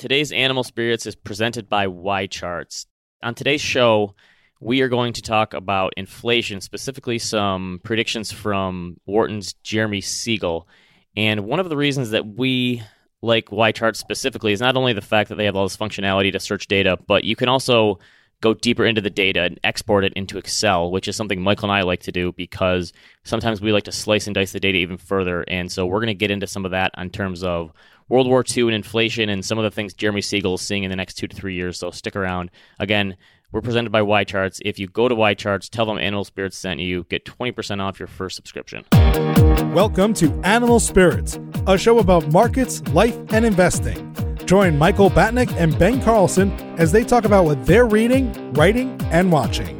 Today's Animal Spirits is presented by YCharts. On today's show, we are going to talk about inflation, specifically some predictions from Wharton's Jeremy Siegel. And one of the reasons that we like YCharts specifically is not only the fact that they have all this functionality to search data, but you can also go deeper into the data and export it into Excel, which is something Michael and I like to do because sometimes we like to slice and dice the data even further. And so we're going to get into some of that in terms of World War II and inflation and some of the things Jeremy Siegel is seeing in the next two to three years. So stick around. Again, we're presented by YCharts. If you go to YCharts, tell them Animal Spirits sent you, get 20% off your first subscription. Welcome to Animal Spirits, a show about markets, life, and investing. Join Michael Batnick and Ben Carlson as they talk about what they're reading, writing, and watching.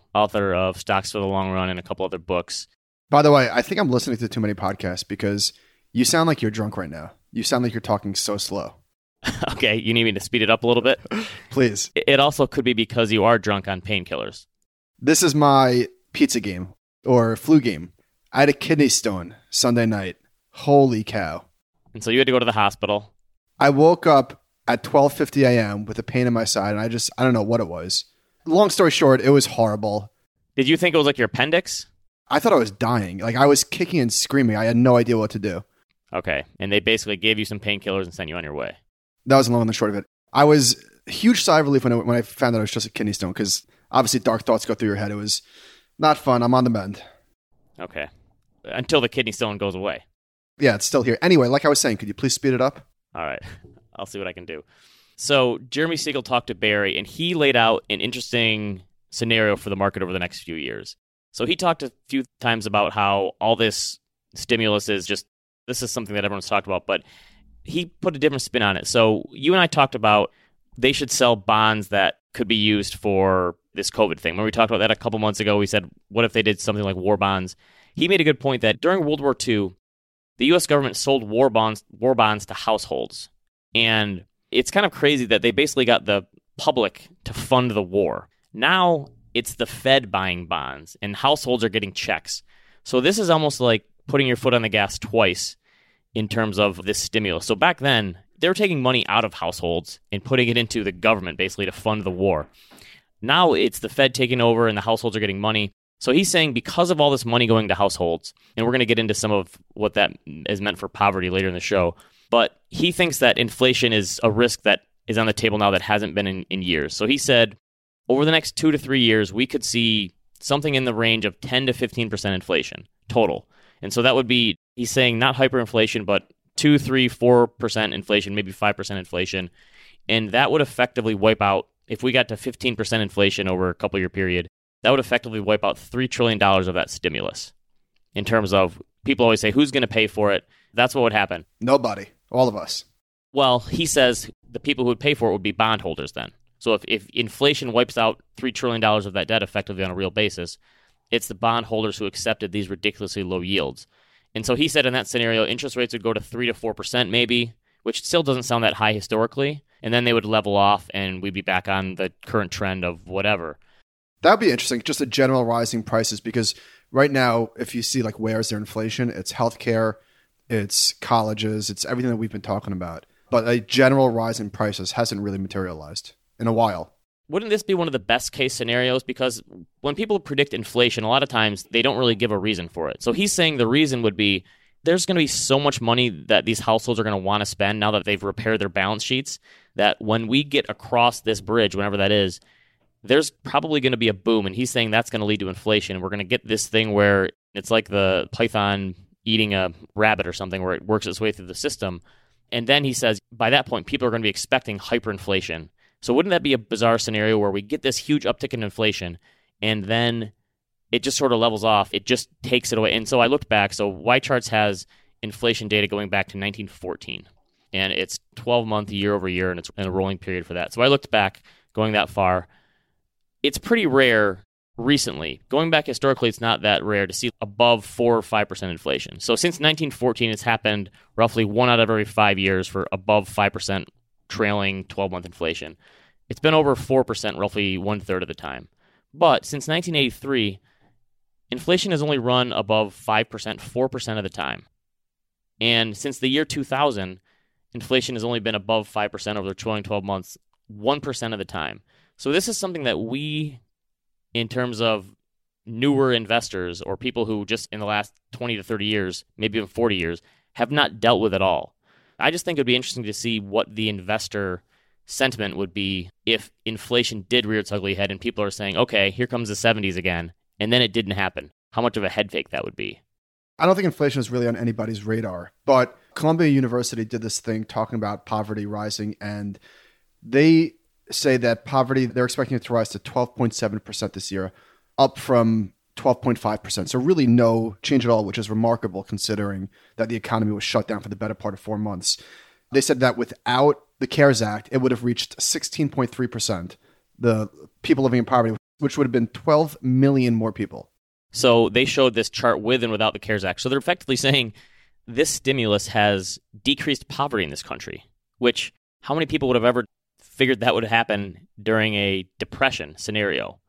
author of Stocks for the Long Run and a couple other books. By the way, I think I'm listening to too many podcasts because you sound like you're drunk right now. You sound like you're talking so slow. okay, you need me to speed it up a little bit? Please. It also could be because you are drunk on painkillers. This is my pizza game or flu game. I had a kidney stone Sunday night. Holy cow. And so you had to go to the hospital. I woke up at 12:50 a.m. with a pain in my side, and I just I don't know what it was. Long story short, it was horrible. Did you think it was like your appendix? I thought I was dying. Like I was kicking and screaming. I had no idea what to do. Okay, and they basically gave you some painkillers and sent you on your way. That was the long and the short of it. I was huge sigh of relief when I, when I found out it was just a kidney stone because obviously dark thoughts go through your head. It was not fun. I'm on the mend. Okay, until the kidney stone goes away. Yeah, it's still here. Anyway, like I was saying, could you please speed it up? All right. I'll see what I can do. So Jeremy Siegel talked to Barry, and he laid out an interesting scenario for the market over the next few years. So he talked a few times about how all this stimulus is just this is something that everyone's talked about, but he put a different spin on it. So you and I talked about they should sell bonds that could be used for this COVID thing. When we talked about that a couple months ago, we said, what if they did something like war bonds? He made a good point that during World War II, the U.S. government sold war bonds war bonds to households. And it's kind of crazy that they basically got the public to fund the war. Now it's the Fed buying bonds and households are getting checks. So this is almost like putting your foot on the gas twice in terms of this stimulus. So back then, they were taking money out of households and putting it into the government basically to fund the war. Now it's the Fed taking over and the households are getting money. So he's saying because of all this money going to households, and we're going to get into some of what that is meant for poverty later in the show, but he thinks that inflation is a risk that is on the table now that hasn't been in, in years. So he said over the next two to three years, we could see something in the range of 10 to 15% inflation total. And so that would be, he's saying not hyperinflation, but two, three, four percent inflation, maybe 5% inflation. And that would effectively wipe out, if we got to 15% inflation over a couple year period, that would effectively wipe out $3 trillion of that stimulus in terms of people always say, who's going to pay for it? That's what would happen. Nobody. All of us. Well, he says the people who would pay for it would be bondholders then. So if, if inflation wipes out $3 trillion of that debt effectively on a real basis, it's the bondholders who accepted these ridiculously low yields. And so he said in that scenario, interest rates would go to 3 to 4% maybe, which still doesn't sound that high historically. And then they would level off and we'd be back on the current trend of whatever. That would be interesting, just a general rising prices, because right now, if you see like where's their inflation, it's healthcare, it's colleges, it's everything that we've been talking about. But a general rise in prices hasn't really materialized in a while. Wouldn't this be one of the best case scenarios? Because when people predict inflation, a lot of times they don't really give a reason for it. So he's saying the reason would be there's going to be so much money that these households are going to want to spend now that they've repaired their balance sheets that when we get across this bridge, whenever that is, there's probably going to be a boom. And he's saying that's going to lead to inflation. We're going to get this thing where it's like the Python eating a rabbit or something where it works its way through the system. And then he says by that point, people are going to be expecting hyperinflation. So wouldn't that be a bizarre scenario where we get this huge uptick in inflation and then it just sort of levels off? It just takes it away. And so I looked back. So YCharts has inflation data going back to 1914. and it's 12 month year over year, and it's in a rolling period for that. So I looked back, going that far. It's pretty rare recently. Going back historically, it's not that rare to see above 4 or 5% inflation. So since 1914, it's happened roughly one out of every five years for above 5% trailing 12 month inflation. It's been over 4% roughly one third of the time. But since 1983, inflation has only run above 5%, 4% of the time. And since the year 2000, inflation has only been above 5% over the trailing 12 months, 1% of the time. So this is something that we, in terms of newer investors or people who just in the last 20 to 30 years, maybe even 40 years, have not dealt with at all. I just think it would be interesting to see what the investor sentiment would be if inflation did rear its ugly head and people are saying, okay, here comes the 70s again, and then it didn't happen. How much of a head fake that would be. I don't think inflation is really on anybody's radar, but Columbia University did this thing talking about poverty rising, and they say that poverty, they're expecting it to rise to 12.7% this year, up from 12.5%. So, really, no change at all, which is remarkable considering that the economy was shut down for the better part of four months. They said that without the CARES Act, it would have reached 16.3%, the people living in poverty, which would have been 12 million more people. So they showed this chart with and without the CARES Act. So they're effectively saying this stimulus has decreased poverty in this country, which how many people would have ever figured that would happen during a depression scenario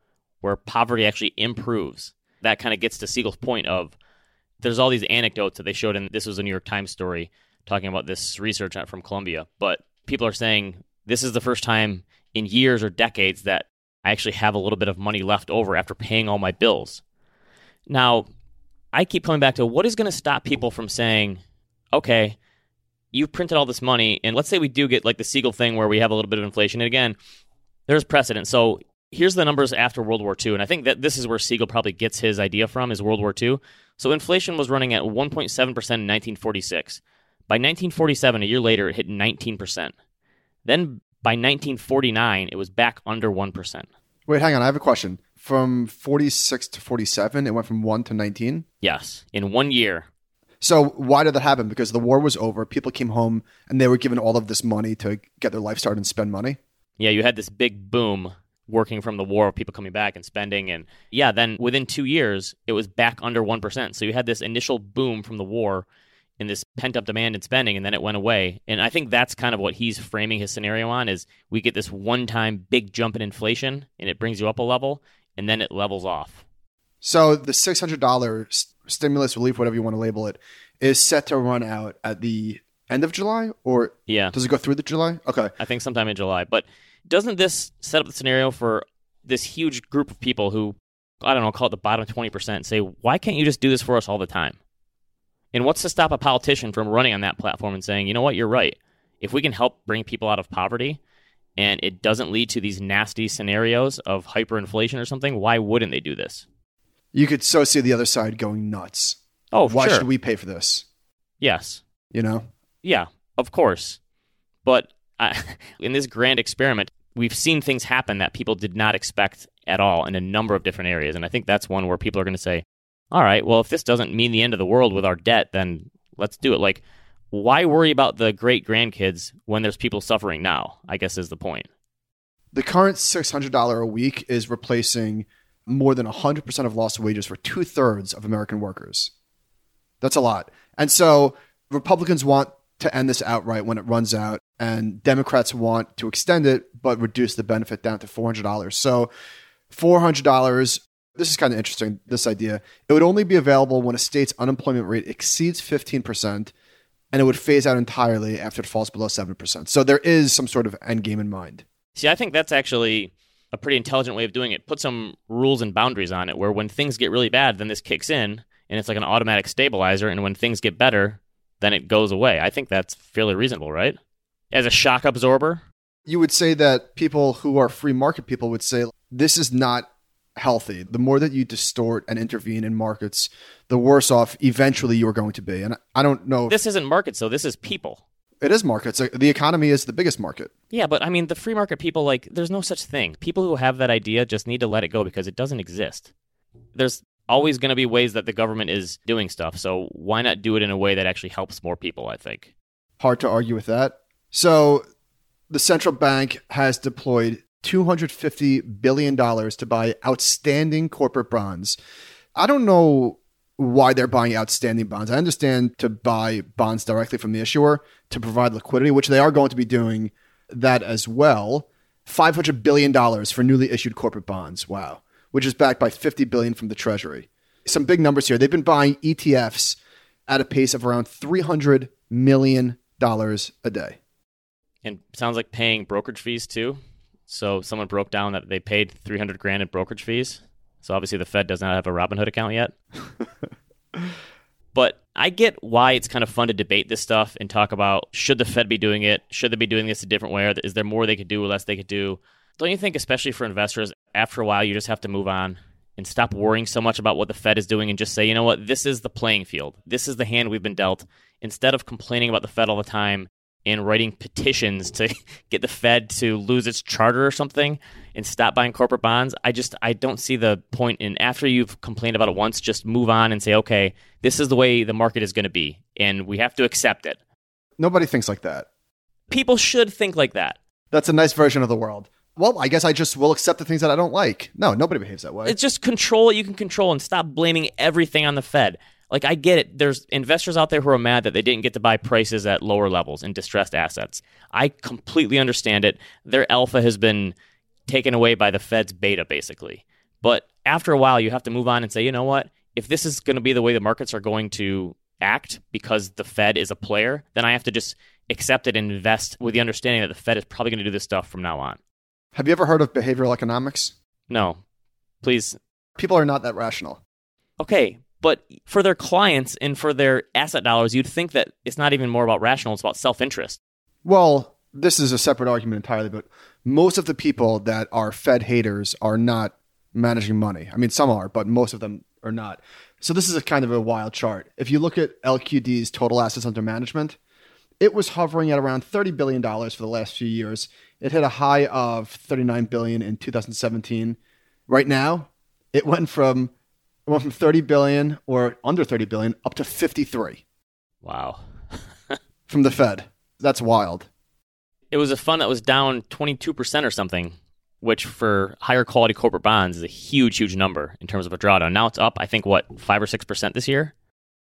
where poverty actually improves? That kind of gets to Siegel's point of there's all these anecdotes that they showed, and this was a New York Times story talking about this research from Columbia. But people are saying this is the first time in years or decades that I actually have a little bit of money left over after paying all my bills. Now, I keep coming back to what is going to stop people from saying, okay, you've printed all this money, and let's say we do get like the Siegel thing where we have a little bit of inflation. And again, there's precedent. So here's the numbers after World War II, and I think that this is where Siegel probably gets his idea from is World War II. So inflation was running at 1.7% in 1946. By 1947, a year later, it hit 19%. Then by 1949, it was back under 1%. Wait, hang on. I have a question. From 46 to 47, it went from 1 to 19? Yes, in one year. So why did that happen? Because the war was over, people came home, and they were given all of this money to get their life started and spend money? Yeah, you had this big boom working from the war, of people coming back and spending. And yeah, then within two years, it was back under 1%. So you had this initial boom from the war in this pent up demand and spending, and then it went away. And I think that's kind of what he's framing his scenario on is we get this one time big jump in inflation and it brings you up a level and then it levels off. So the six hundred dollar stimulus relief, whatever you want to label it, is set to run out at the end of July, or yeah, does it go through the July? Okay, I think sometime in July. But doesn't this set up the scenario for this huge group of people who I don't know, call it the bottom twenty percent, say why can't you just do this for us all the time? And what's to stop a politician from running on that platform and saying, you know what, you're right. If we can help bring people out of poverty, and it doesn't lead to these nasty scenarios of hyperinflation or something, why wouldn't they do this? You could so see the other side going nuts. Oh, why sure. should we pay for this? Yes. You know? Yeah, of course. But I, in this grand experiment, we've seen things happen that people did not expect at all in a number of different areas. And I think that's one where people are going to say, all right, well, if this doesn't mean the end of the world with our debt, then let's do it. Like, why worry about the great grandkids when there's people suffering now? I guess is the point. The current $600 a week is replacing more than 100% of lost wages for two thirds of American workers. That's a lot. And so Republicans want to end this outright when it runs out, and Democrats want to extend it but reduce the benefit down to $400. So $400 this is kind of interesting this idea it would only be available when a state's unemployment rate exceeds 15% and it would phase out entirely after it falls below 7%. So there is some sort of end game in mind. See, I think that's actually a pretty intelligent way of doing it. Put some rules and boundaries on it where when things get really bad, then this kicks in and it's like an automatic stabilizer. And when things get better, then it goes away. I think that's fairly reasonable, right? As a shock absorber. You would say that people who are free market people would say this is not healthy. The more that you distort and intervene in markets, the worse off eventually you're going to be. And I don't know. This isn't markets, though. This is people. It is markets. The economy is the biggest market. Yeah, but I mean, the free market people, like, there's no such thing. People who have that idea just need to let it go because it doesn't exist. There's always going to be ways that the government is doing stuff. So why not do it in a way that actually helps more people, I think? Hard to argue with that. So the central bank has deployed $250 billion to buy outstanding corporate bonds. I don't know why they're buying outstanding bonds. I understand to buy bonds directly from the issuer to provide liquidity, which they are going to be doing that as well. $500 billion for newly issued corporate bonds. Wow. Which is backed by 50 billion from the treasury. Some big numbers here. They've been buying ETFs at a pace of around 300 million dollars a day. And sounds like paying brokerage fees too. So someone broke down that they paid 300 grand in brokerage fees. So obviously the Fed does not have a Robinhood account yet. but I get why it's kind of fun to debate this stuff and talk about should the Fed be doing it? Should they be doing this a different way? Is there more they could do or less they could do? Don't you think, especially for investors, after a while you just have to move on and stop worrying so much about what the Fed is doing and just say, you know what, this is the playing field. This is the hand we've been dealt. Instead of complaining about the Fed all the time and writing petitions to get the Fed to lose its charter or something and stop buying corporate bonds. I just I don't see the point in after you've complained about it once, just move on and say, okay, this is the way the market is going to be, and we have to accept it. Nobody thinks like that. People should think like that. That's a nice version of the world. Well, I guess I just will accept the things that I don't like. No, nobody behaves that way. It's just control what you can control and stop blaming everything on the Fed. Like I get it. There's investors out there who are mad that they didn't get to buy prices at lower levels in distressed assets. I completely understand it. Their alpha has been taken away by the Fed's beta, basically. But after a while, you have to move on and say, you know what? If this is going to be the way the markets are going to act because the Fed is a player, then I have to just accept it and invest with the understanding that the Fed is probably going to do this stuff from now on. Have you ever heard of behavioral economics? No. Please. People are not that rational. Okay, but for their clients and for their asset dollars, you'd think that it's not even more about rational, it's about self interest. Well, this is a separate argument entirely, but most of the people that are Fed haters are not managing money. I mean, some are, but most of them are not. So this is a kind of a wild chart. If you look at LQD's total assets under management, it was hovering at around $30 billion for the last few years. It hit a high of 39 billion in 2017. Right now, it went from it went from 30 billion or under 30 billion up to 53. Wow. from the Fed. That's wild. It was a fund that was down 22% or something, which for higher quality corporate bonds is a huge, huge number in terms of a drawdown. Now it's up, I think, what, 5 or 6% this year?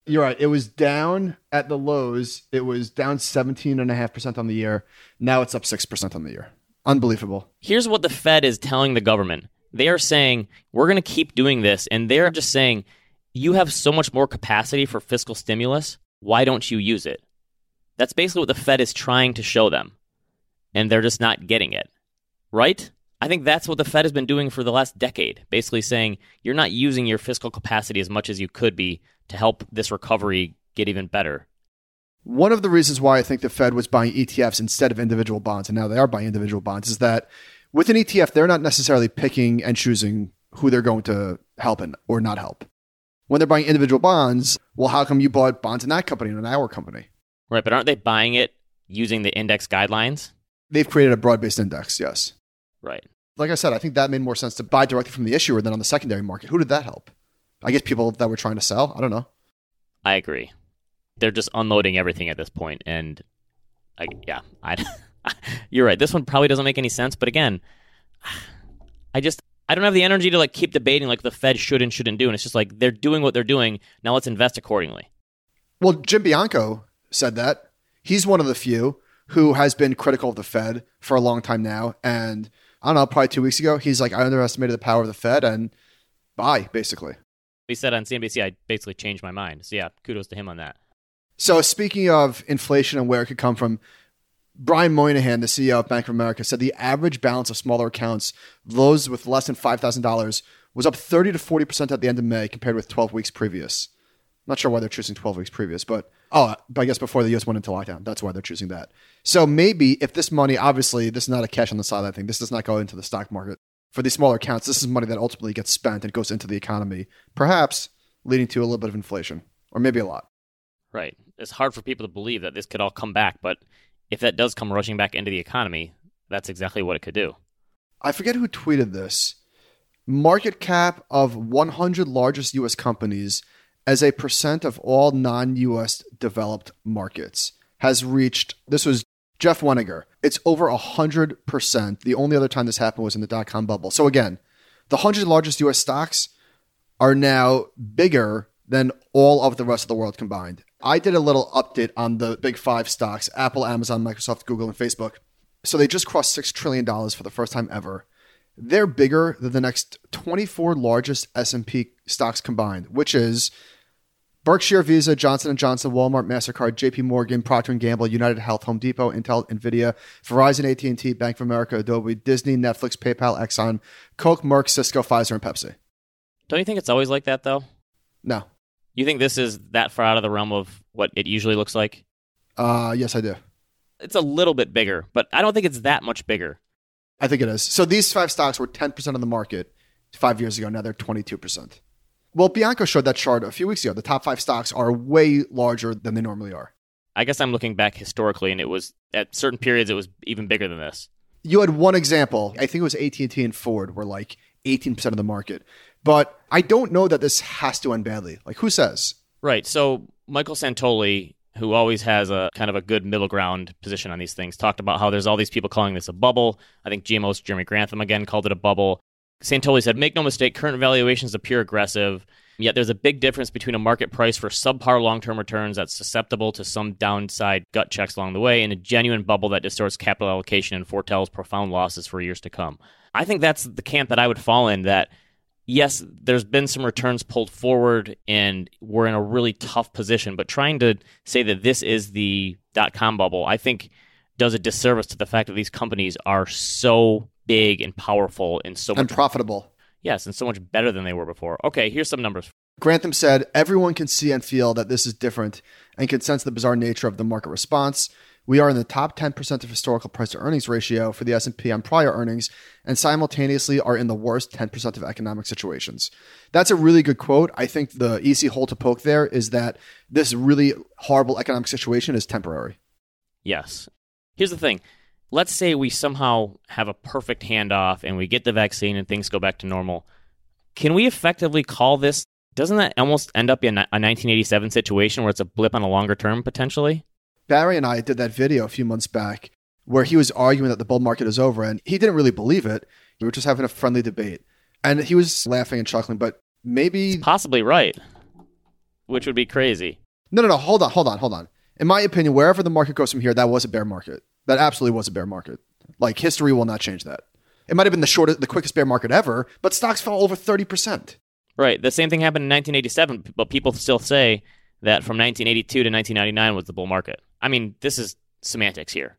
You're right. It was down at the lows. It was down 17.5% on the year. Now it's up 6% on the year. Unbelievable. Here's what the Fed is telling the government they are saying, we're going to keep doing this. And they're just saying, you have so much more capacity for fiscal stimulus. Why don't you use it? That's basically what the Fed is trying to show them. And they're just not getting it. Right? I think that's what the Fed has been doing for the last decade, basically saying you're not using your fiscal capacity as much as you could be to help this recovery get even better. One of the reasons why I think the Fed was buying ETFs instead of individual bonds, and now they are buying individual bonds, is that with an ETF, they're not necessarily picking and choosing who they're going to help and, or not help. When they're buying individual bonds, well, how come you bought bonds in that company and in our company? Right, but aren't they buying it using the index guidelines? They've created a broad based index, yes. Right. Like I said, I think that made more sense to buy directly from the issuer than on the secondary market. Who did that help? I guess people that were trying to sell. I don't know. I agree. They're just unloading everything at this point, and I, yeah, I. You're right. This one probably doesn't make any sense, but again, I just I don't have the energy to like keep debating like the Fed should and shouldn't do, and it's just like they're doing what they're doing. Now let's invest accordingly. Well, Jim Bianco said that he's one of the few who has been critical of the Fed for a long time now, and I don't know, probably two weeks ago, he's like, I underestimated the power of the Fed, and bye, basically. He said on CNBC, I basically changed my mind. So yeah, kudos to him on that. So speaking of inflation and where it could come from, Brian Moynihan, the CEO of Bank of America, said the average balance of smaller accounts, those with less than $5,000, was up 30 to 40% at the end of May compared with 12 weeks previous. I'm not sure why they're choosing 12 weeks previous, but oh, but I guess before the US went into lockdown. That's why they're choosing that. So maybe if this money, obviously, this is not a cash on the sideline thing. This does not go into the stock market. For these smaller accounts, this is money that ultimately gets spent and goes into the economy, perhaps leading to a little bit of inflation, or maybe a lot. Right. It's hard for people to believe that this could all come back, but if that does come rushing back into the economy, that's exactly what it could do. I forget who tweeted this. Market cap of 100 largest U.S. companies as a percent of all non US developed markets has reached, this was Jeff Weniger. It's over 100%. The only other time this happened was in the dot com bubble. So again, the 100 largest US stocks are now bigger than all of the rest of the world combined. I did a little update on the big five stocks Apple, Amazon, Microsoft, Google, and Facebook. So they just crossed $6 trillion for the first time ever. They're bigger than the next 24 largest S&P stocks combined, which is Berkshire, Visa, Johnson & Johnson, Walmart, MasterCard, JP Morgan, Procter & Gamble, United Health, Home Depot, Intel, Nvidia, Verizon, AT&T, Bank of America, Adobe, Disney, Netflix, PayPal, Exxon, Coke, Merck, Cisco, Pfizer, and Pepsi. Don't you think it's always like that, though? No. You think this is that far out of the realm of what it usually looks like? Uh, yes, I do. It's a little bit bigger, but I don't think it's that much bigger. I think it is. So these five stocks were 10% of the market five years ago. Now they're 22%. Well, Bianco showed that chart a few weeks ago. The top five stocks are way larger than they normally are. I guess I'm looking back historically, and it was at certain periods it was even bigger than this. You had one example. I think it was AT&T and Ford were like 18% of the market. But I don't know that this has to end badly. Like who says? Right. So Michael Santoli, who always has a kind of a good middle ground position on these things, talked about how there's all these people calling this a bubble. I think GMO's Jeremy Grantham again called it a bubble. Santoli said, make no mistake, current valuations appear aggressive. Yet there's a big difference between a market price for subpar long term returns that's susceptible to some downside gut checks along the way and a genuine bubble that distorts capital allocation and foretells profound losses for years to come. I think that's the camp that I would fall in that yes, there's been some returns pulled forward and we're in a really tough position, but trying to say that this is the dot com bubble, I think does a disservice to the fact that these companies are so big and powerful and so And much profitable. yes, and so much better than they were before. Okay, here's some numbers. Grantham said, everyone can see and feel that this is different and can sense the bizarre nature of the market response. We are in the top 10% of historical price to earnings ratio for the S&P on prior earnings and simultaneously are in the worst 10% of economic situations. That's a really good quote. I think the easy hole to poke there is that this really horrible economic situation is temporary. Yes. Here's the thing. Let's say we somehow have a perfect handoff and we get the vaccine and things go back to normal. Can we effectively call this? Doesn't that almost end up in a 1987 situation where it's a blip on a longer term potentially? Barry and I did that video a few months back where he was arguing that the bull market is over and he didn't really believe it. We were just having a friendly debate. And he was laughing and chuckling, but maybe Possibly right, which would be crazy. No, no, no. Hold on, hold on, hold on. In my opinion, wherever the market goes from here, that was a bear market. That absolutely was a bear market. Like history will not change that. It might have been the shortest, the quickest bear market ever, but stocks fell over thirty percent. Right. The same thing happened in 1987, but people still say that from 1982 to 1999 was the bull market. I mean, this is semantics here.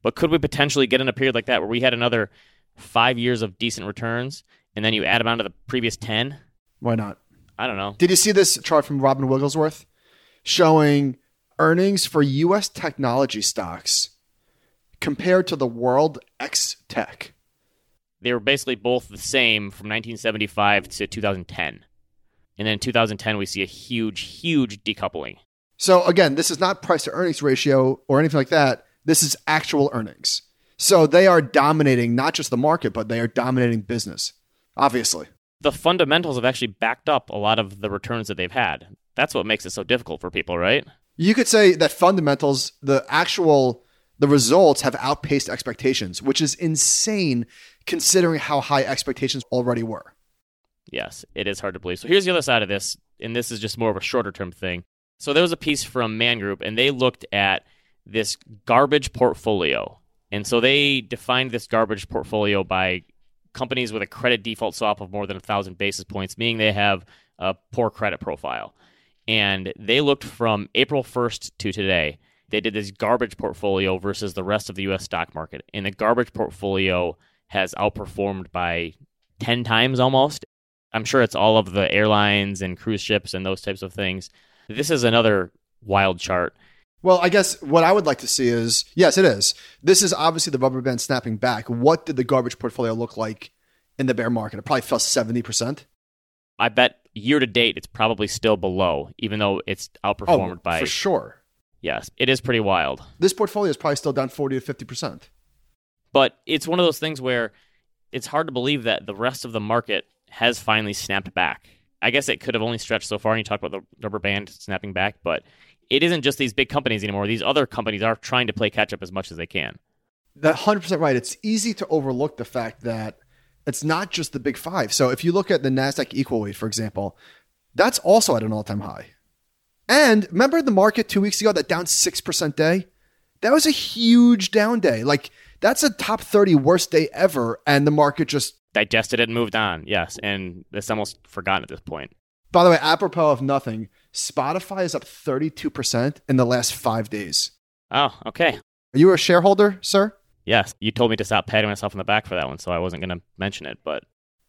But could we potentially get in a period like that where we had another five years of decent returns and then you add them onto the previous 10? Why not? I don't know. Did you see this chart from Robin Wigglesworth showing earnings for U.S. technology stocks compared to the world X tech? They were basically both the same from 1975 to 2010. And then in 2010, we see a huge, huge decoupling. So again, this is not price to earnings ratio or anything like that. This is actual earnings. So they are dominating not just the market, but they are dominating business. Obviously. The fundamentals have actually backed up a lot of the returns that they've had. That's what makes it so difficult for people, right? You could say that fundamentals, the actual the results have outpaced expectations, which is insane considering how high expectations already were. Yes, it is hard to believe. So here's the other side of this, and this is just more of a shorter term thing. So there was a piece from Man Group, and they looked at this garbage portfolio. And so they defined this garbage portfolio by companies with a credit default swap of more than 1,000 basis points, meaning they have a poor credit profile. And they looked from April 1st to today. They did this garbage portfolio versus the rest of the US stock market. And the garbage portfolio has outperformed by 10 times almost. I'm sure it's all of the airlines and cruise ships and those types of things. This is another wild chart. Well, I guess what I would like to see is yes, it is. This is obviously the rubber band snapping back. What did the garbage portfolio look like in the bear market? It probably fell 70%. I bet year to date it's probably still below, even though it's outperformed Oh, by for sure. yes, it is pretty wild. This portfolio is probably still down 40 to 50%. But it's one of those things where it's hard to believe that the rest of the market has finally snapped back. I guess it could have only stretched so far, and you talked about the rubber band snapping back, but it isn't just these big companies anymore. These other companies are trying to play catch up as much as they can. That 100% right. It's easy to overlook the fact that it's not just the big five. So if you look at the NASDAQ equal weight, for example, that's also at an all time high. And remember the market two weeks ago, that down 6% day? That was a huge down day. Like, that's a top 30 worst day ever. And the market just digested it and moved on. Yes. And it's almost forgotten at this point. By the way, apropos of nothing, Spotify is up 32% in the last five days. Oh, okay. Are you a shareholder, sir? Yes. You told me to stop patting myself on the back for that one, so I wasn't going to mention it, but.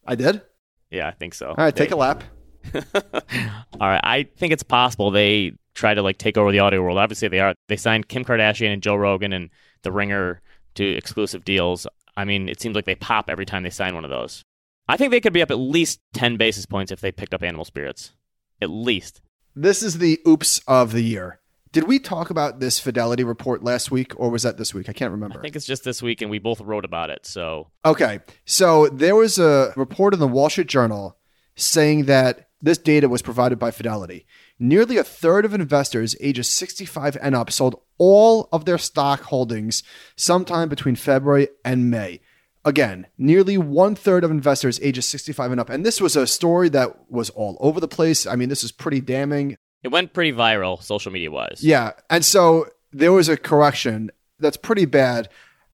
I did? Yeah, I think so. All right, take a lap. All right, I think it's possible they try to like take over the audio world. Obviously, they are. They signed Kim Kardashian and Joe Rogan and The Ringer to exclusive deals. I mean, it seems like they pop every time they sign one of those. I think they could be up at least 10 basis points if they picked up animal spirits. At least. This is the oops of the year. Did we talk about this Fidelity report last week or was that this week? I can't remember. I think it's just this week and we both wrote about it. So Okay. So there was a report in the Wall Street Journal saying that this data was provided by Fidelity. Nearly a third of investors ages 65 and up sold all of their stock holdings sometime between February and May. Again, nearly one third of investors ages 65 and up. And this was a story that was all over the place. I mean, this is pretty damning. It went pretty viral, social media wise. Yeah. And so there was a correction that's pretty bad.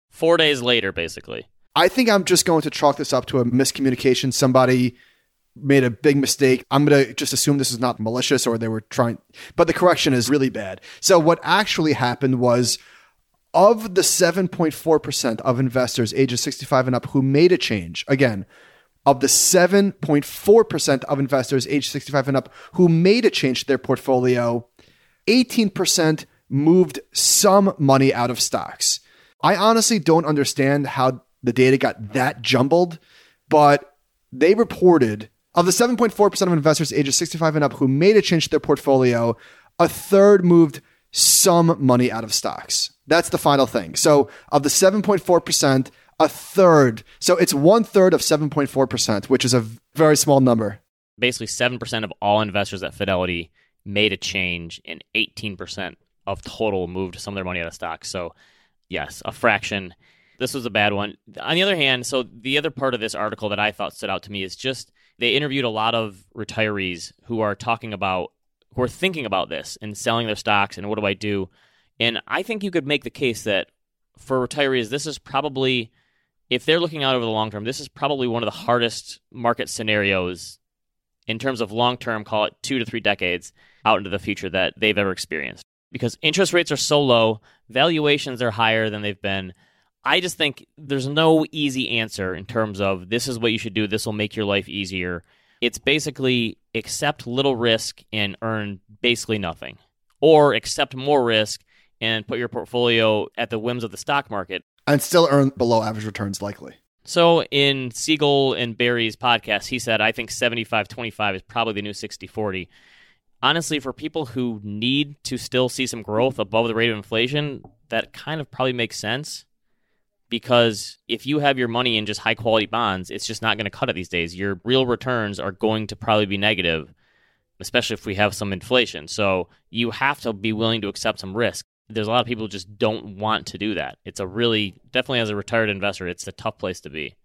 Four days later, basically. I think I'm just going to chalk this up to a miscommunication. Somebody made a big mistake. I'm going to just assume this is not malicious or they were trying, but the correction is really bad. So, what actually happened was of the 7.4% of investors ages 65 and up who made a change, again, of the 7.4% of investors age 65 and up who made a change to their portfolio, 18% moved some money out of stocks. I honestly don't understand how the data got that jumbled, but they reported of the 7.4% of investors ages 65 and up who made a change to their portfolio, a third moved some money out of stocks. That's the final thing. So, of the 7.4%, a third. So, it's one third of 7.4%, which is a very small number. Basically, 7% of all investors at Fidelity made a change, and 18% of total moved some of their money out of stocks. So, yes, a fraction. This was a bad one. On the other hand, so the other part of this article that I thought stood out to me is just they interviewed a lot of retirees who are talking about who are thinking about this and selling their stocks and what do I do? And I think you could make the case that for retirees, this is probably, if they're looking out over the long term, this is probably one of the hardest market scenarios in terms of long term, call it two to three decades out into the future that they've ever experienced. Because interest rates are so low, valuations are higher than they've been. I just think there's no easy answer in terms of this is what you should do, this will make your life easier. It's basically accept little risk and earn basically nothing, or accept more risk and put your portfolio at the whims of the stock market and still earn below average returns likely. So in Siegel and Barry's podcast, he said, I think 75 25 is probably the new 60 40. Honestly, for people who need to still see some growth above the rate of inflation, that kind of probably makes sense because if you have your money in just high quality bonds, it's just not going to cut it these days. Your real returns are going to probably be negative, especially if we have some inflation. So you have to be willing to accept some risk. There's a lot of people who just don't want to do that. It's a really, definitely as a retired investor, it's a tough place to be.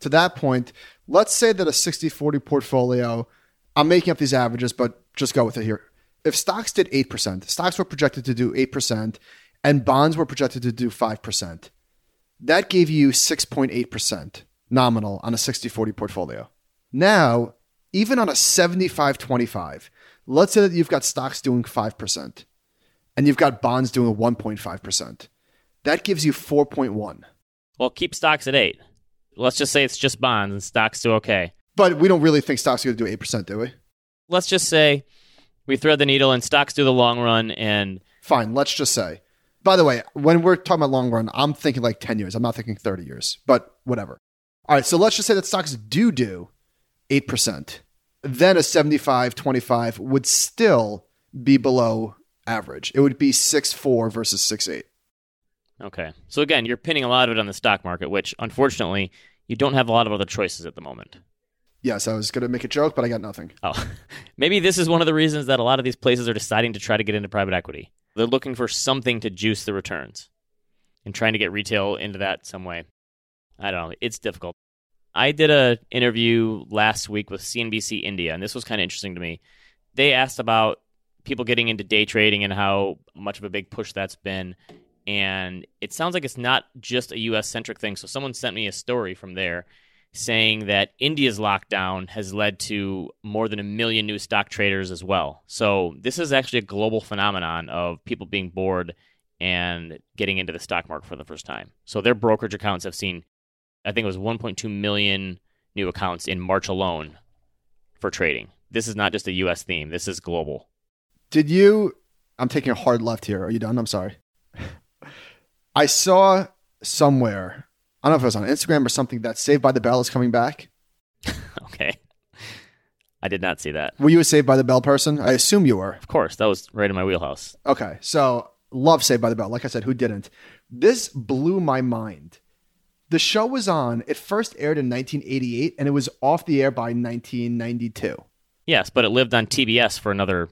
To that point, let's say that a 60 40 portfolio, I'm making up these averages, but just go with it here. If stocks did 8%, stocks were projected to do 8%, and bonds were projected to do 5% that gave you 6.8% nominal on a 60 40 portfolio. Now, even on a 75 25, let's say that you've got stocks doing 5% and you've got bonds doing 1.5%. That gives you 4.1. Well, keep stocks at 8. Let's just say it's just bonds and stocks do okay. But we don't really think stocks are going to do 8%, do we? Let's just say we thread the needle and stocks do the long run and Fine, let's just say by the way, when we're talking about long run, I'm thinking like 10 years. I'm not thinking 30 years, but whatever. All right, so let's just say that stocks do do 8%. Then a 75 25 would still be below average. It would be 6 4 versus 6 8. Okay. So again, you're pinning a lot of it on the stock market, which unfortunately, you don't have a lot of other choices at the moment. Yes, I was going to make a joke, but I got nothing. Oh, maybe this is one of the reasons that a lot of these places are deciding to try to get into private equity. They're looking for something to juice the returns and trying to get retail into that some way. I don't know. It's difficult. I did a interview last week with CNBC India, and this was kind of interesting to me. They asked about people getting into day trading and how much of a big push that's been. And it sounds like it's not just a US centric thing. So someone sent me a story from there saying that India's lockdown has led to more than a million new stock traders as well. So this is actually a global phenomenon of people being bored and getting into the stock market for the first time. So their brokerage accounts have seen, I think it was 1.2 million new accounts in March alone for trading. This is not just a US theme, this is global. Did you? I'm taking a hard left here. Are you done? I'm sorry. I saw somewhere, I don't know if it was on Instagram or something, that Saved by the Bell is coming back. okay. I did not see that. Were you a Saved by the Bell person? I assume you were. Of course, that was right in my wheelhouse. Okay, so love Saved by the Bell. Like I said, who didn't? This blew my mind. The show was on, it first aired in 1988 and it was off the air by 1992. Yes, but it lived on TBS for another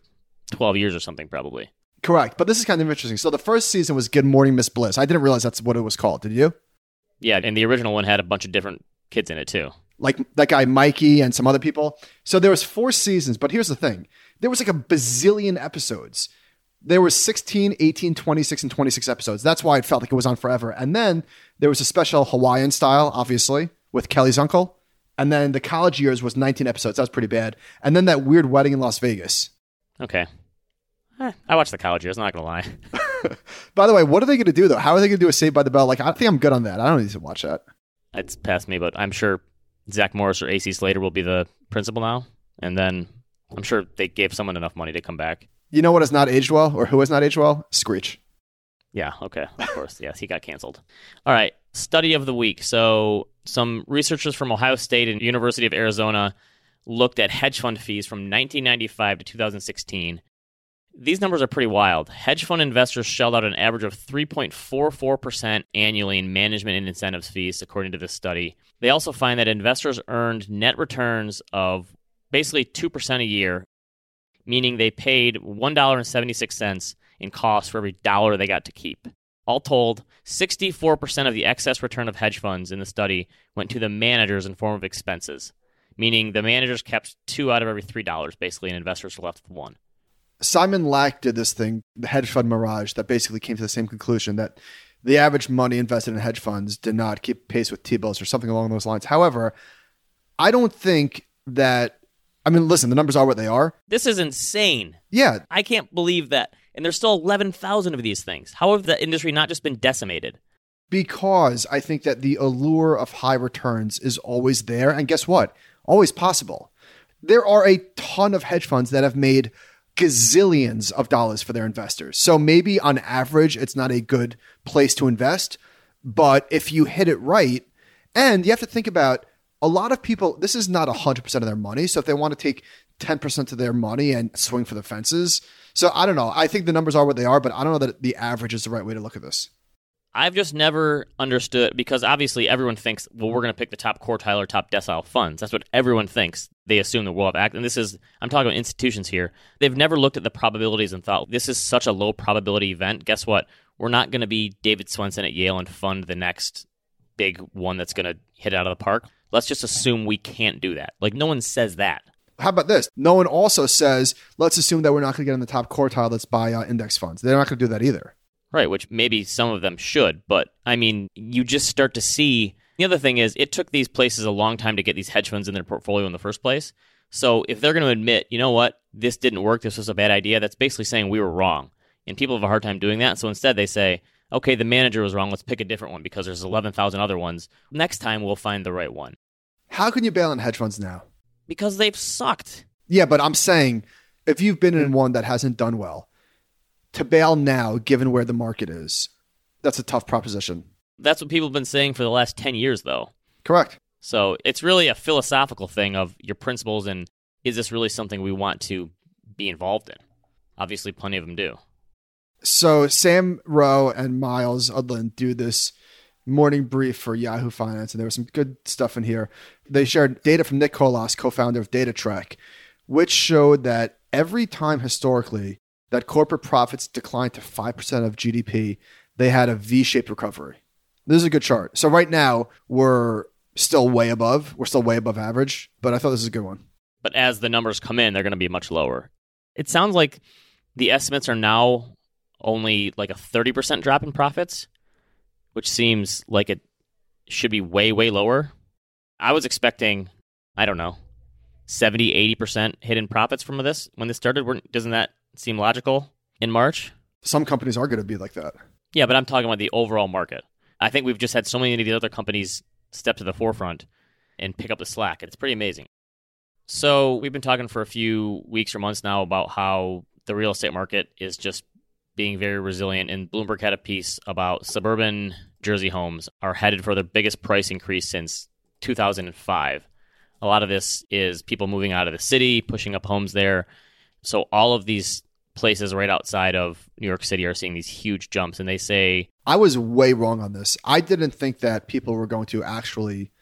12 years or something, probably. Correct. But this is kind of interesting. So the first season was Good Morning Miss Bliss. I didn't realize that's what it was called. Did you? Yeah, and the original one had a bunch of different kids in it too. Like that guy Mikey and some other people. So there was four seasons, but here's the thing. There was like a bazillion episodes. There was 16, 18, 26 and 26 episodes. That's why it felt like it was on forever. And then there was a special Hawaiian style, obviously, with Kelly's uncle. And then the college years was 19 episodes. That was pretty bad. And then that weird wedding in Las Vegas. Okay. Eh, I watched the college years, not gonna lie. By the way, what are they going to do though? How are they going to do a Saved by the Bell? Like, I think I'm good on that. I don't need to watch that. It's past me, but I'm sure Zach Morris or AC Slater will be the principal now, and then I'm sure they gave someone enough money to come back. You know what has not aged well, or who has not aged well? Screech. Yeah. Okay. Of course. yes, he got canceled. All right. Study of the week. So some researchers from Ohio State and University of Arizona looked at hedge fund fees from 1995 to 2016 these numbers are pretty wild. Hedge fund investors shelled out an average of 3.44% annually in management and incentives fees, according to this study. They also find that investors earned net returns of basically 2% a year, meaning they paid $1.76 in costs for every dollar they got to keep. All told, 64% of the excess return of hedge funds in the study went to the managers in form of expenses, meaning the managers kept two out of every $3 basically, and investors were left with one. Simon Lack did this thing, the hedge fund mirage, that basically came to the same conclusion that the average money invested in hedge funds did not keep pace with T-bills or something along those lines. However, I don't think that. I mean, listen, the numbers are what they are. This is insane. Yeah, I can't believe that. And there's still 11,000 of these things. How have the industry not just been decimated? Because I think that the allure of high returns is always there. And guess what? Always possible. There are a ton of hedge funds that have made gazillions of dollars for their investors. So maybe on average, it's not a good place to invest. But if you hit it right, and you have to think about a lot of people, this is not 100% of their money. So if they want to take 10% of their money and swing for the fences. So I don't know. I think the numbers are what they are, but I don't know that the average is the right way to look at this. I've just never understood because obviously everyone thinks, well, we're going to pick the top quartile or top decile funds. That's what everyone thinks. They assume the world of act. And this is, I'm talking about institutions here. They've never looked at the probabilities and thought, this is such a low probability event. Guess what? We're not going to be David Swensen at Yale and fund the next big one that's going to hit out of the park. Let's just assume we can't do that. Like, no one says that. How about this? No one also says, let's assume that we're not going to get in the top quartile. Let's buy uh, index funds. They're not going to do that either. Right, which maybe some of them should, but I mean, you just start to see. The other thing is, it took these places a long time to get these hedge funds in their portfolio in the first place. So if they're going to admit, you know what, this didn't work, this was a bad idea, that's basically saying we were wrong. And people have a hard time doing that. So instead, they say, okay, the manager was wrong, let's pick a different one because there's 11,000 other ones. Next time, we'll find the right one. How can you bail on hedge funds now? Because they've sucked. Yeah, but I'm saying if you've been in one that hasn't done well, to bail now, given where the market is, that's a tough proposition. That's what people have been saying for the last 10 years, though. Correct. So it's really a philosophical thing of your principles and is this really something we want to be involved in? Obviously, plenty of them do. So Sam Ro and Myles Udland do this morning brief for Yahoo Finance, and there was some good stuff in here. They shared data from Nick Kolas, co-founder of DataTrek, which showed that every time historically that corporate profits declined to 5% of GDP, they had a V-shaped recovery. This is a good chart. So right now we're still way above. We're still way above average, but I thought this is a good one. But as the numbers come in, they're going to be much lower. It sounds like the estimates are now only like a 30% drop in profits, which seems like it should be way, way lower. I was expecting, I don't know, 70, 80% hidden profits from this when this started. Doesn't that seem logical in March? Some companies are going to be like that. Yeah, but I'm talking about the overall market. I think we've just had so many of the other companies step to the forefront and pick up the slack. It's pretty amazing. So, we've been talking for a few weeks or months now about how the real estate market is just being very resilient. And Bloomberg had a piece about suburban Jersey homes are headed for their biggest price increase since 2005. A lot of this is people moving out of the city, pushing up homes there. So all of these places right outside of New York City are seeing these huge jumps. And they say. I was way wrong on this. I didn't think that people were going to actually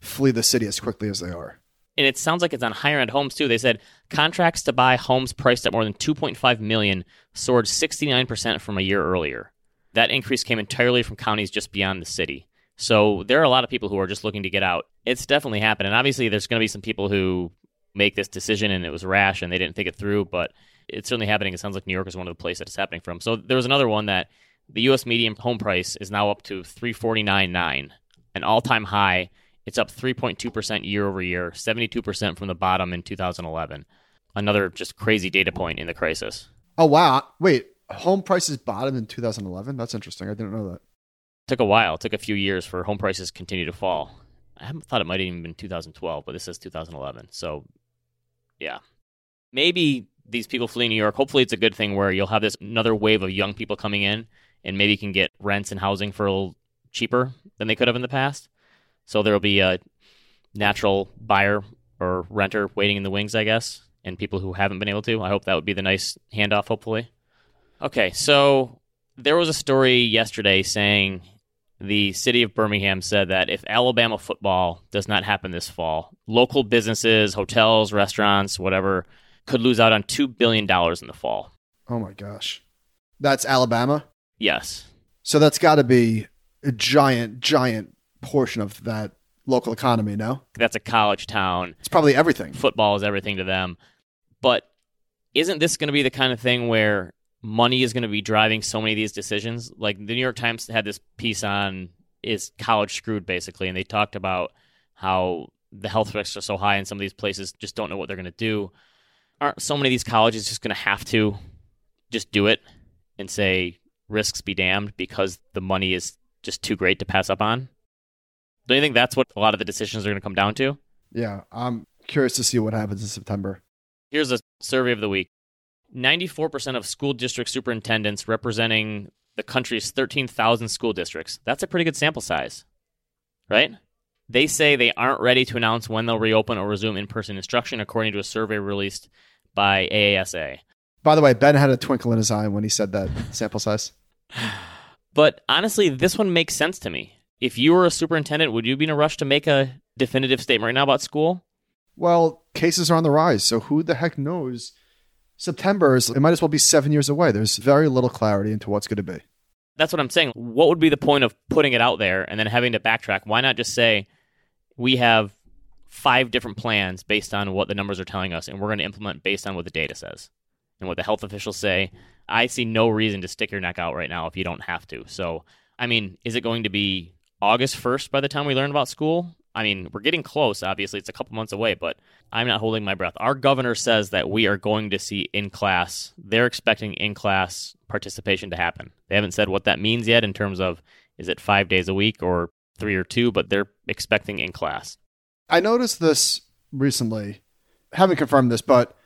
flee the city as quickly as they are and it sounds like it's on higher end homes too. They said contracts to buy homes priced at more than 2.5 million soared 69% from a year earlier. That increase came entirely from counties just beyond the city. So there are a lot of people who are just looking to get out. It's definitely happened. And obviously there's going to be some people who make this decision and it was rash and they didn't think it through, but it's certainly happening. It sounds like New York is one of the places that it's happening from. So there was another one that the US median home price is now up to 349.9, an all-time high it's up 3.2% year over year, 72% from the bottom in 2011. Another just crazy data point in the crisis. Oh, wow. Wait, home prices bottomed in 2011? That's interesting. I didn't know that. It took a while. It took a few years for home prices to continue to fall. I thought it might have even been 2012, but this is 2011. So, yeah. Maybe these people flee New York, hopefully it's a good thing where you'll have this another wave of young people coming in and maybe can get rents and housing for a little cheaper than they could have in the past. So there will be a natural buyer or renter waiting in the wings, I guess, and people who haven't been able to. I hope that would be the nice handoff, hopefully. Okay, so there was a story yesterday saying the city of Birmingham said that if Alabama football does not happen this fall, local businesses, hotels, restaurants, whatever, could lose out on $2 billion in the fall. Oh my gosh. That's Alabama? Yes. So that's got to be a giant, giant portion of that local economy, no? That's a college town. It's probably everything. Football is everything to them. But isn't this going to be the kind of thing where money is going to be driving so many of these decisions? Like the New York Times had this piece on is college screwed basically and they talked about how the health risks are so high and some of these places just don't know what they're going to do. Aren't so many of these colleges just going to have to just do it and say risks be damned because the money is just too great to pass up on? Do you think that's what a lot of the decisions are going to come down to? Yeah, I'm curious to see what happens in September. Here's a survey of the week 94% of school district superintendents representing the country's 13,000 school districts. That's a pretty good sample size, right? They say they aren't ready to announce when they'll reopen or resume in person instruction, according to a survey released by AASA. By the way, Ben had a twinkle in his eye when he said that sample size. But honestly, this one makes sense to me if you were a superintendent, would you be in a rush to make a definitive statement right now about school? Well, cases are on the rise, so who the heck knows? September is it might as well be seven years away. There's very little clarity into what's going to be. That's what I'm saying. What would be the point of putting it out there and then having to backtrack? Why not just say we have five different plans based on what the numbers are telling us, and we're going to implement based on what the data says and what the health officials say. I see no reason to stick your neck out right now if you don't have to. So, I mean, is it going to be August 1st by the time we learn about school. I mean, we're getting close, obviously. It's a couple months away, but I'm not holding my breath. Our governor says that we are going to see in class, they're expecting in class participation to happen. They haven't said what that means yet in terms of is it five days a week or three or two, but they're expecting in class. I noticed this recently. Haven't confirmed this, but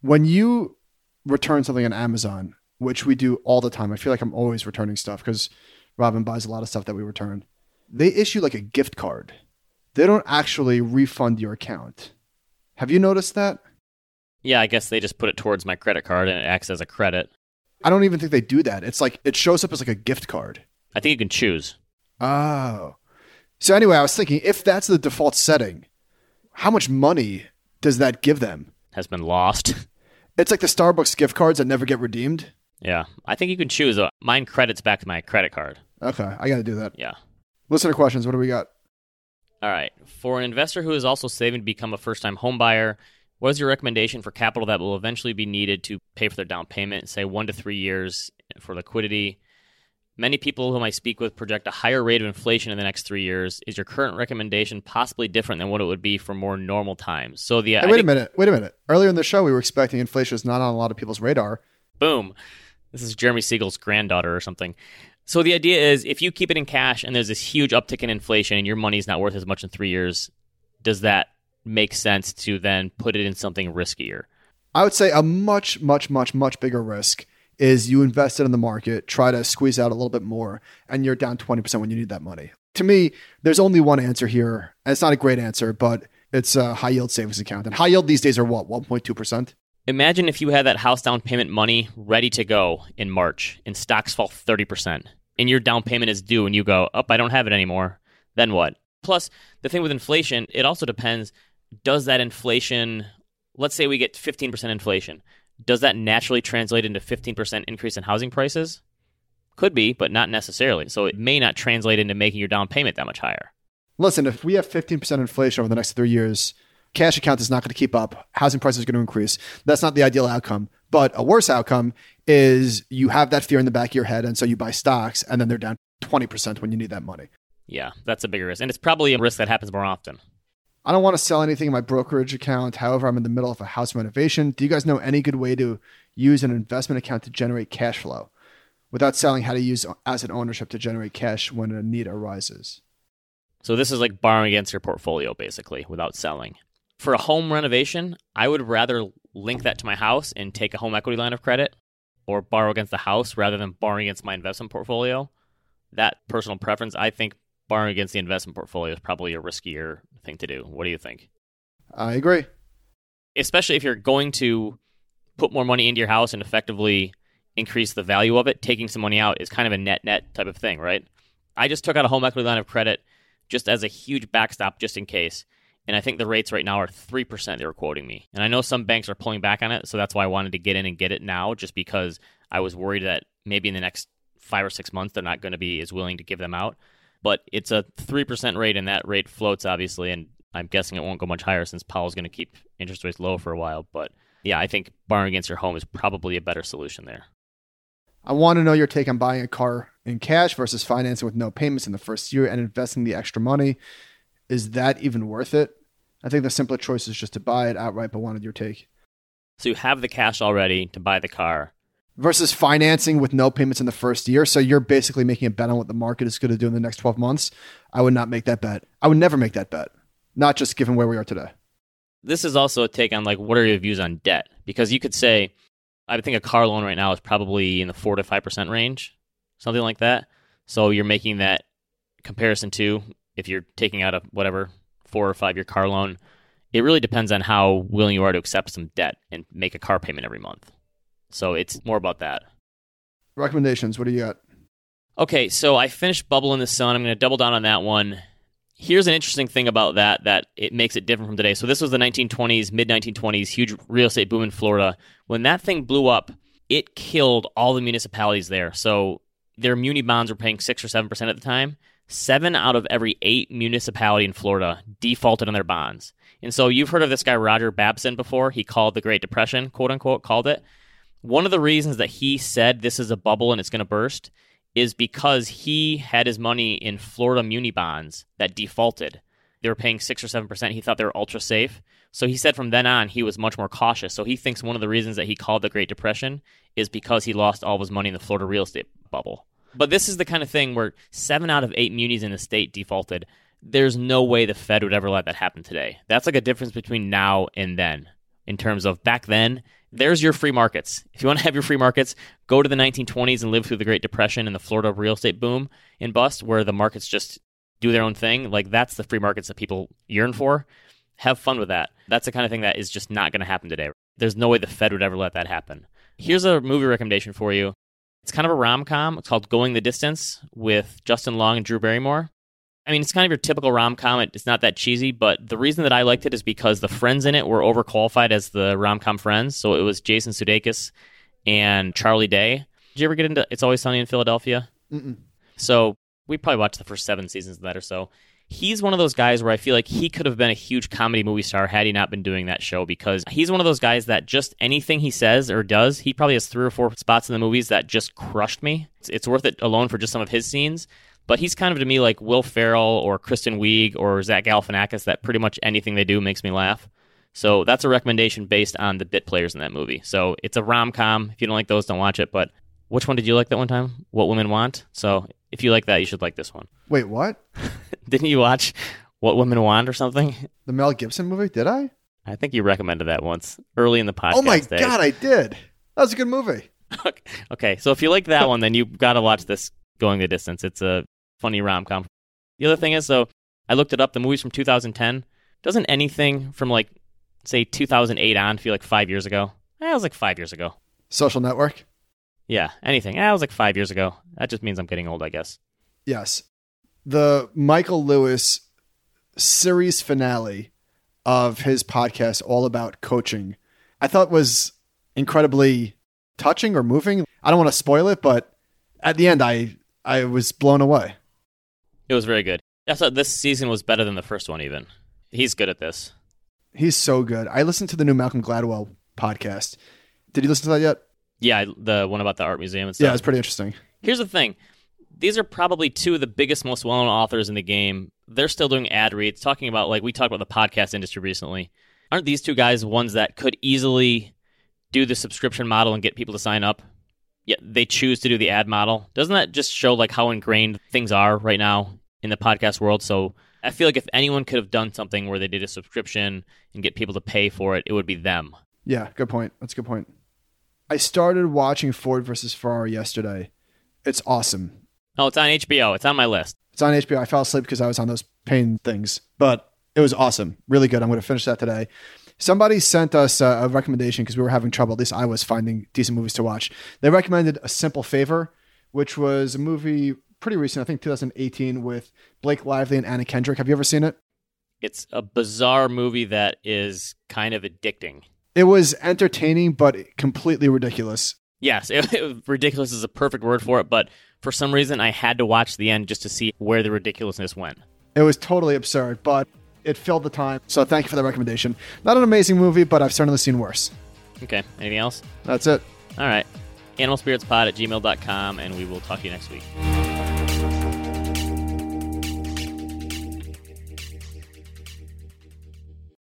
when you return something on Amazon, which we do all the time, I feel like I'm always returning stuff because Robin buys a lot of stuff that we return. They issue like a gift card. They don't actually refund your account. Have you noticed that? Yeah, I guess they just put it towards my credit card and it acts as a credit. I don't even think they do that. It's like it shows up as like a gift card. I think you can choose. Oh. So anyway, I was thinking if that's the default setting, how much money does that give them? Has been lost. It's like the Starbucks gift cards that never get redeemed. yeah. I think you can choose. Uh, mine credits back to my credit card. Okay, I got to do that. Yeah. Listener questions. What do we got? All right. For an investor who is also saving to become a first time home buyer, what is your recommendation for capital that will eventually be needed to pay for their down payment, say one to three years for liquidity? Many people whom I speak with project a higher rate of inflation in the next three years. Is your current recommendation possibly different than what it would be for more normal times? So the uh, Hey, I wait a minute. Wait a minute. Earlier in the show, we were expecting inflation is not on a lot of people's radar. boom. This is Jeremy Siegel's granddaughter or something. So the idea is if you keep it in cash and there's this huge uptick in inflation and your money's not worth as much in three years, does that make sense to then put it in something riskier? I would say a much, much, much, much bigger risk is you invest it in the market, try to squeeze out a little bit more, and you're down 20% when you need that money. To me, there's only one answer here. And it's not a great answer, but it's a high yield savings account. And high yield these days are what, 1.2%? Imagine if you had that house down payment money ready to go in March and stocks fall 30% and your down payment is due and you go, up, I don't have it anymore. Then what? Plus, the thing with inflation, it also depends does that inflation, let's say we get 15% inflation, does that naturally translate into 15% increase in housing prices? Could be, but not necessarily. So it may not translate into making your down payment that much higher. Listen, if we have 15% inflation over the next three years, cash account is not going to keep up. Housing prices are going to increase. That's not the ideal outcome. But a worse outcome is you have that fear in the back of your head. And so you buy stocks and then they're down 20% when you need that money. Yeah, that's a bigger risk. And it's probably a risk that happens more often. I don't want to sell anything in my brokerage account. However, I'm in the middle of a house renovation. Do you guys know any good way to use an investment account to generate cash flow without selling? How to use asset ownership to generate cash when a need arises? So this is like borrowing against your portfolio, basically, without selling. For a home renovation, I would rather link that to my house and take a home equity line of credit or borrow against the house rather than borrowing against my investment portfolio. That personal preference, I think borrowing against the investment portfolio is probably a riskier thing to do. What do you think? I agree. Especially if you're going to put more money into your house and effectively increase the value of it, taking some money out is kind of a net net type of thing, right? I just took out a home equity line of credit just as a huge backstop just in case. And I think the rates right now are 3% they were quoting me. And I know some banks are pulling back on it, so that's why I wanted to get in and get it now just because I was worried that maybe in the next 5 or 6 months they're not going to be as willing to give them out. But it's a 3% rate and that rate floats obviously and I'm guessing it won't go much higher since Powell's going to keep interest rates low for a while, but yeah, I think borrowing against your home is probably a better solution there. I want to know your take on buying a car in cash versus financing with no payments in the first year and investing the extra money. Is that even worth it? I think the simpler choice is just to buy it outright, but wanted your take. So you have the cash already to buy the car. Versus financing with no payments in the first year. So you're basically making a bet on what the market is going to do in the next 12 months. I would not make that bet. I would never make that bet, not just given where we are today. This is also a take on like what are your views on debt? Because you could say, I think a car loan right now is probably in the four to five percent range, something like that. So you're making that comparison to if you're taking out a whatever four or five year car loan. It really depends on how willing you are to accept some debt and make a car payment every month. So it's more about that. Recommendations. What do you got? Okay, so I finished Bubble in the Sun. I'm going to double down on that one. Here's an interesting thing about that that it makes it different from today. So this was the 1920s, mid 1920s, huge real estate boom in Florida. When that thing blew up, it killed all the municipalities there. So their muni bonds were paying six or seven percent at the time. Seven out of every eight municipality in Florida defaulted on their bonds. And so you've heard of this guy Roger Babson before. He called the Great Depression, quote unquote, called it. One of the reasons that he said this is a bubble and it's going to burst is because he had his money in Florida muni bonds that defaulted. They were paying six or seven percent. He thought they were ultra safe. So he said from then on he was much more cautious. So he thinks one of the reasons that he called the Great Depression is because he lost all of his money in the Florida real estate bubble. But this is the kind of thing where seven out of eight munis in the state defaulted. There's no way the Fed would ever let that happen today. That's like a difference between now and then in terms of back then there's your free markets. If you want to have your free markets, go to the 1920s and live through the Great Depression and the Florida real estate boom and bust, where the markets just do their own thing. Like that's the free markets that people yearn for. Have fun with that. That's the kind of thing that is just not going to happen today. There's no way the Fed would ever let that happen. Here's a movie recommendation for you. It's kind of a rom com. It's called Going the Distance with Justin Long and Drew Barrymore. I mean, it's kind of your typical rom com. It's not that cheesy, but the reason that I liked it is because the friends in it were overqualified as the rom com friends. So it was Jason Sudeikis and Charlie Day. Did you ever get into It's Always Sunny in Philadelphia? Mm-mm. So we probably watched the first seven seasons of that or so. He's one of those guys where I feel like he could have been a huge comedy movie star had he not been doing that show because he's one of those guys that just anything he says or does, he probably has three or four spots in the movies that just crushed me. It's, it's worth it alone for just some of his scenes. But he's kind of to me like Will Ferrell or Kristen Wiig or Zach Galifianakis that pretty much anything they do makes me laugh. So that's a recommendation based on the bit players in that movie. So it's a rom com. If you don't like those, don't watch it. But which one did you like that one time? What Women Want. So if you like that, you should like this one. Wait, what? Didn't you watch What Women Want or something? The Mel Gibson movie? Did I? I think you recommended that once early in the podcast. Oh my days. god, I did. That was a good movie. okay, so if you like that one, then you've got to watch this Going the Distance. It's a funny rom com. The other thing is, though, I looked it up. The movie's from 2010. Doesn't anything from like say 2008 on feel like five years ago? Eh, it was like five years ago. Social Network? Yeah, anything. That was like five years ago. That just means I'm getting old, I guess. Yes. The Michael Lewis series finale of his podcast, all about coaching, I thought was incredibly touching or moving. I don't want to spoil it, but at the end, I I was blown away. It was very good. I thought this season was better than the first one. Even he's good at this. He's so good. I listened to the new Malcolm Gladwell podcast. Did you listen to that yet? Yeah, the one about the art museum and stuff. Yeah, it's pretty interesting. Here's the thing. These are probably two of the biggest, most well known authors in the game. They're still doing ad reads, talking about, like, we talked about the podcast industry recently. Aren't these two guys ones that could easily do the subscription model and get people to sign up? Yet they choose to do the ad model. Doesn't that just show, like, how ingrained things are right now in the podcast world? So I feel like if anyone could have done something where they did a subscription and get people to pay for it, it would be them. Yeah, good point. That's a good point. I started watching Ford versus Ferrari yesterday. It's awesome. Oh, it's on HBO. It's on my list. It's on HBO. I fell asleep because I was on those pain things, but it was awesome. Really good. I'm going to finish that today. Somebody sent us a, a recommendation because we were having trouble. At least I was finding decent movies to watch. They recommended A Simple Favor, which was a movie pretty recent, I think 2018, with Blake Lively and Anna Kendrick. Have you ever seen it? It's a bizarre movie that is kind of addicting. It was entertaining, but completely ridiculous. Yes, it, it- ridiculous is a perfect word for it, but for some reason I had to watch the end just to see where the ridiculousness went. It was totally absurd, but it filled the time. So thank you for the recommendation. Not an amazing movie, but I've certainly seen worse. Okay, anything else? That's it. All right. Animalspiritspod at gmail.com, and we will talk to you next week.